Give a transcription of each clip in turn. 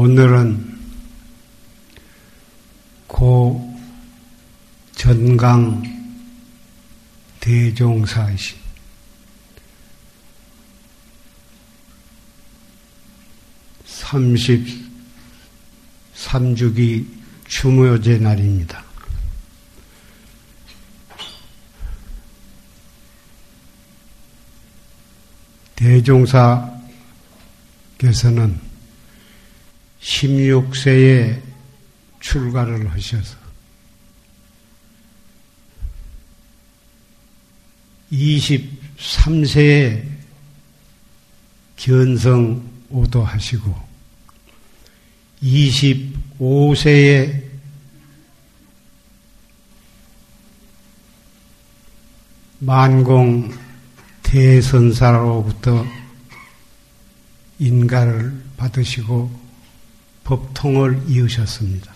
오늘은 고 전강 대종사이신 33주기 추모제 날입니다. 대종사께서는 16세에 출가를 하셔서 23세에 견성 오도하시고 25세에 만공 대선사로부터 인가를 받으시고 법통을 이으셨습니다.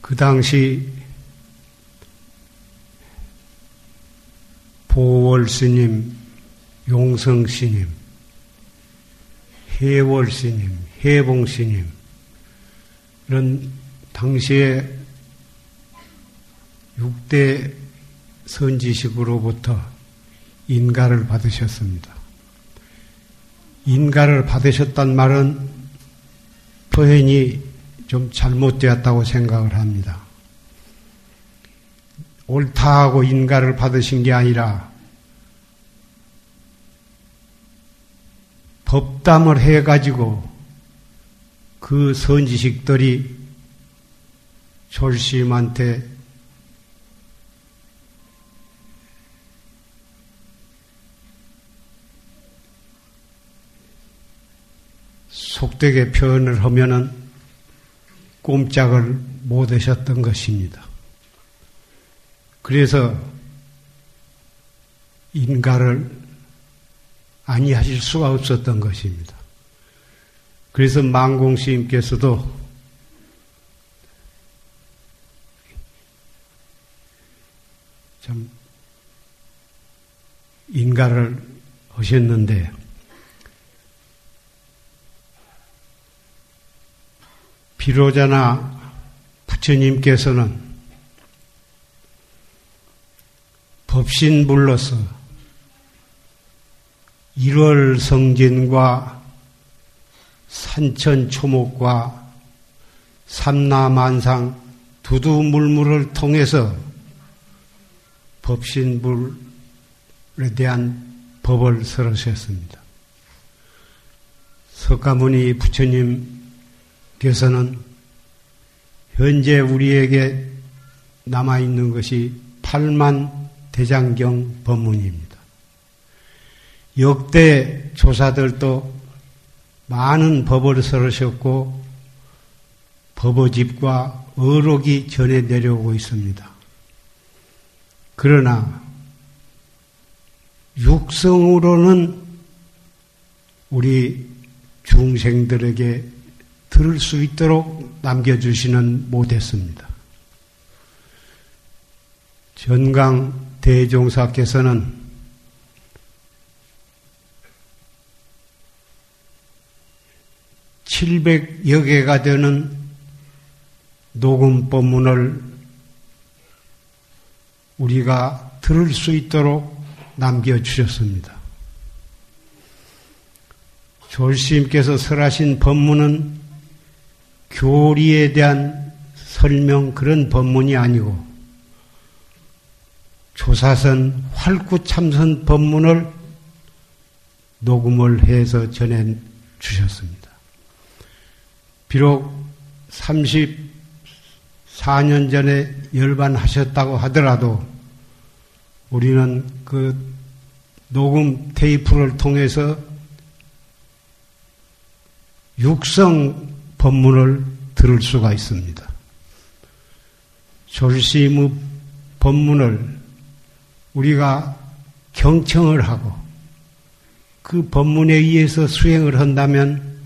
그 당시 보월 스님, 용성 스님, 해월 스님, 해봉 스님, 이런 당시에 6대 선지식으로부터 인가를 받으셨습니다. 인가를 받으셨단 말은 표현이 좀 잘못되었다고 생각을 합니다. 옳다하고 인가를 받으신 게 아니라 법담을 해가지고 그 선지식들이 졸심한테 속되게 표현을 하면은 꼼짝을 못 하셨던 것입니다. 그래서 인가를 아니하실 수가 없었던 것입니다. 그래서 망공스님께서도 참 인가를 하셨는데 비로자나 부처님께서는 법신불로서 1월 성진과 산천초목과 삼라만상 두두물물을 통해서 법신불에 대한 법을 설하셨습니다. 석가모니 부처님 께서는 현재 우리에게 남아있는 것이 8만 대장경 법문입니다. 역대 조사들도 많은 법을 설으셨고 법어집과 어록이 전해 내려오고 있습니다. 그러나 육성으로는 우리 중생들에게 들을 수 있도록 남겨주시는 못했습니다. 전강 대종사께서는 칠백 여 개가 되는 녹음 법문을 우리가 들을 수 있도록 남겨주셨습니다. 졸시님께서 설하신 법문은 교리에 대한 설명 그런 법문이 아니고 조사선 활구참선 법문을 녹음을 해서 전해 주셨습니다. 비록 34년 전에 열반하셨다고 하더라도 우리는 그 녹음 테이프를 통해서 육성 법문을 들을 수가 있습니다. 졸시무 법문을 우리가 경청을 하고 그 법문에 의해서 수행을 한다면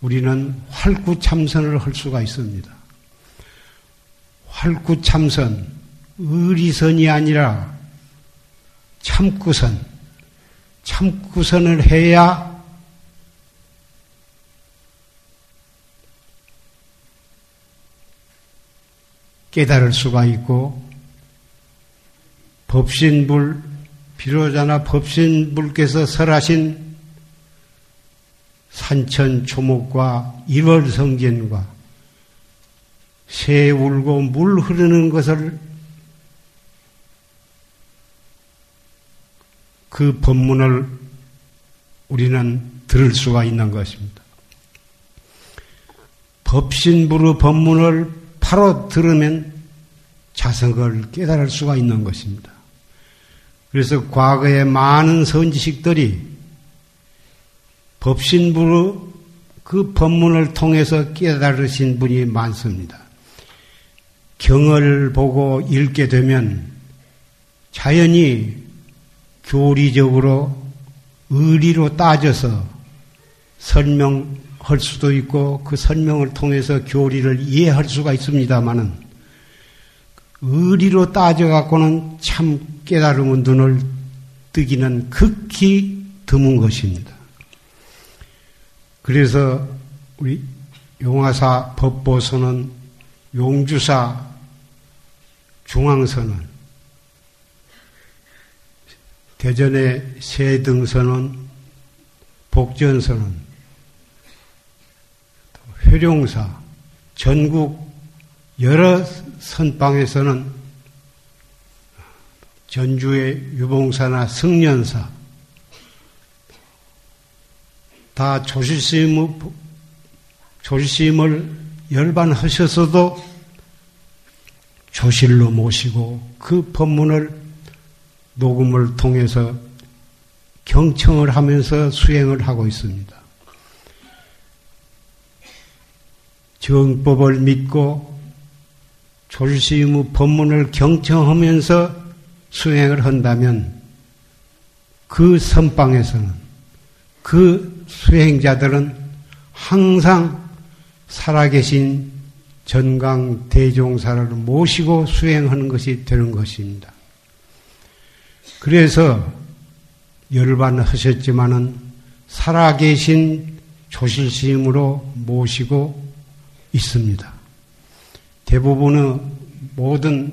우리는 활구참선을 할 수가 있습니다. 활구참선, 의리선이 아니라 참구선, 참구선을 해야 깨달을 수가 있고 법신불 비로자나 법신불께서 설하신 산천 초목과 일월성진과 새 울고 물 흐르는 것을 그 법문을 우리는 들을 수가 있는 것입니다. 법신부의 법문을 바로 들으면 자석을 깨달을 수가 있는 것입니다. 그래서 과거에 많은 선지식들이 법신부로 그 법문을 통해서 깨달으신 분이 많습니다. 경을 보고 읽게 되면 자연히 교리적으로 의리로 따져서 설명 할 수도 있고 그 설명을 통해서 교리를 이해할 수가 있습니다만은 의리로 따져갖고는 참 깨달음은 눈을 뜨기는 극히 드문 것입니다. 그래서 우리 용화사 법보서는 용주사 중앙선은 대전의 세등선은 복전선은 회룡사 전국 여러 선방에서는 전주의 유봉사나 승련사 다 조실스님의 조실스님을 열반하셔서도 조실로 모시고 그 법문을 녹음을 통해서 경청을 하면서 수행을 하고 있습니다. 정법을 믿고 조실스님의 법문을 경청하면서 수행을 한다면 그 선방에서는 그 수행자들은 항상 살아계신 전강 대종사를 모시고 수행하는 것이 되는 것입니다. 그래서 열반하셨지만은 살아계신 조실스님으로 모시고 있습니다. 대부분의 모든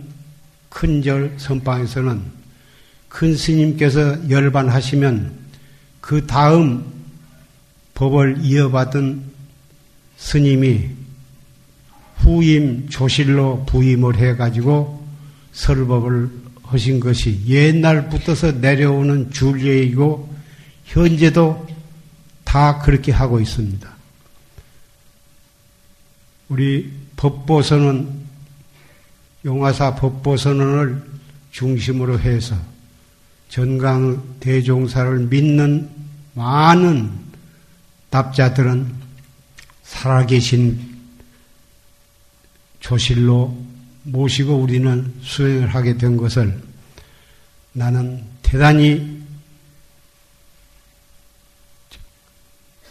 큰절 선방에서는 큰 스님께서 열반하시면 그 다음 법을 이어받은 스님이 후임 조실로 부임을 해가지고 설법을 하신 것이 옛날부터서 내려오는 줄례이고 현재도 다 그렇게 하고 있습니다. 우리 법보선은 용화사 법보선언을 중심으로 해서 전강 대종사를 믿는 많은 답자들은 살아계신 조실로 모시고 우리는 수행을 하게 된 것을 나는 대단히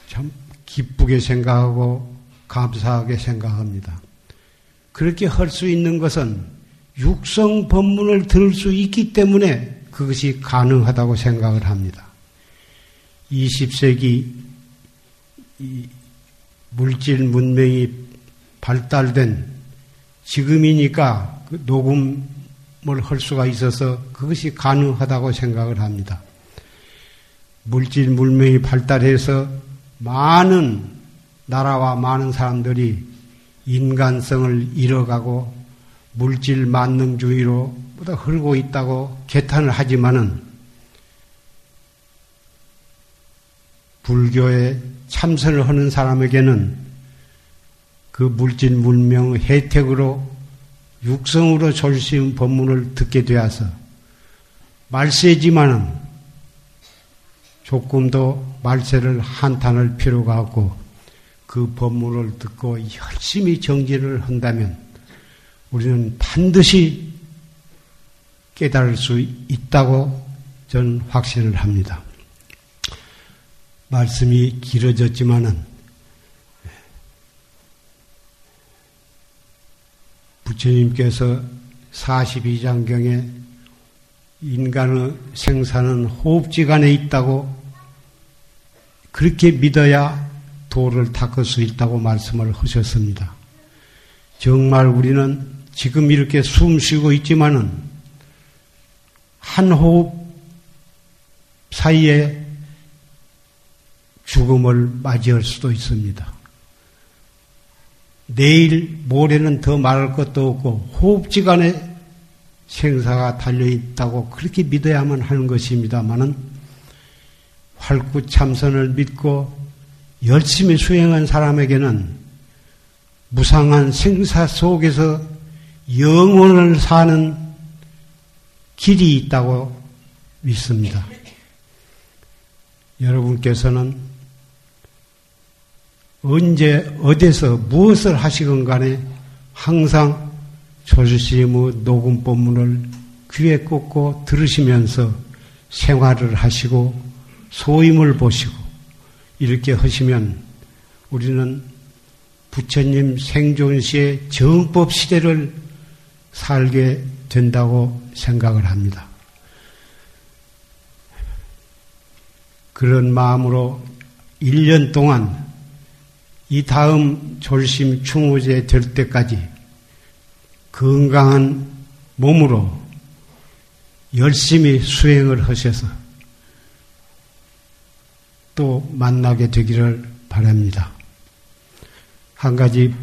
참 기쁘게 생각하고 감사하게 생각합니다. 그렇게 할 수 있는 것은 육성 법문을 들을 수 있기 때문에 그것이 가능하다고 생각을 합니다. 20세기 물질 문명이 발달된 지금이니까 그 녹음을 할 수가 있어서 그것이 가능하다고 생각을 합니다. 물질 문명이 발달해서 많은 나라와 많은 사람들이 인간성을 잃어가고 물질 만능주의로 보다 흐르고 있다고 개탄을 하지만은 불교에 참선을 하는 사람에게는 그 물질 문명 혜택으로 육성으로 졸시운 법문을 듣게 되어서 말세지만은 조금 더 말세를 한탄할 필요가 없고 그 법문을 듣고 열심히 정진을 한다면 우리는 반드시 깨달을 수 있다고 저는 확신을 합니다. 말씀이 길어졌지만은 부처님께서 42장경에 인간의 생사는 호흡지간에 있다고 그렇게 믿어야 도를 닦을 수 있다고 말씀을 하셨습니다. 정말 우리는 지금 이렇게 숨 쉬고 있지만은 한 호흡 사이에 죽음을 맞이할 수도 있습니다. 내일, 모레는 더 말할 것도 없고 호흡지간에 생사가 달려있다고 그렇게 믿어야만 하는 것입니다만은 활구 참선을 믿고 열심히 수행한 사람에게는 무상한 생사 속에서 영혼을 사는 길이 있다고 믿습니다. 여러분께서는 언제 어디서 무엇을 하시건 간에 항상 조주심의 녹음 본문을 귀에 꽂고 들으시면서 생활을 하시고 소임을 보시고 이렇게 하시면 우리는 부처님 생존 시의 정법 시대를 살게 된다고 생각을 합니다. 그런 마음으로 1년 동안 이 다음 졸심 충우제 될 때까지 건강한 몸으로 열심히 수행을 하셔서 또 만나게 되기를 바랍니다. 한 가지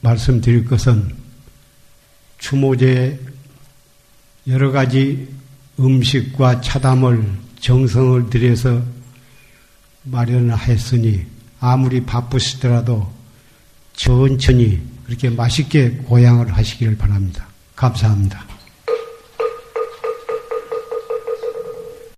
말씀드릴 것은 추모제 여러 가지 음식과 차담을 정성을 들여서 마련을 했으니 아무리 바쁘시더라도 천천히 그렇게 맛있게 고향을 하시기를 바랍니다. 감사합니다.